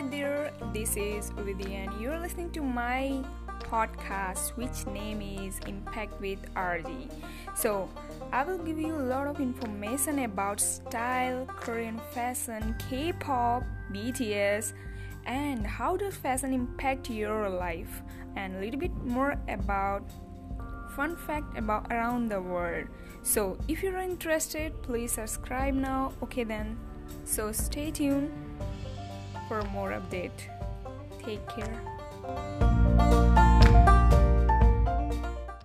there, this is and you're listening to my podcast which name is Impact with RD. So, I will give you a lot of information about style, Korean fashion, K-pop, BTS and how does fashion impact your life and a little bit more about fun fact about around the world. So, if you're interested, please subscribe now. Okay then. So, stay tuned for more update. Take care.